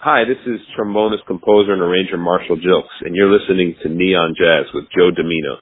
Hi, this is trombonist, composer, and arranger Marshall Jilks, and you're listening to Neon Jazz with Joe Domino.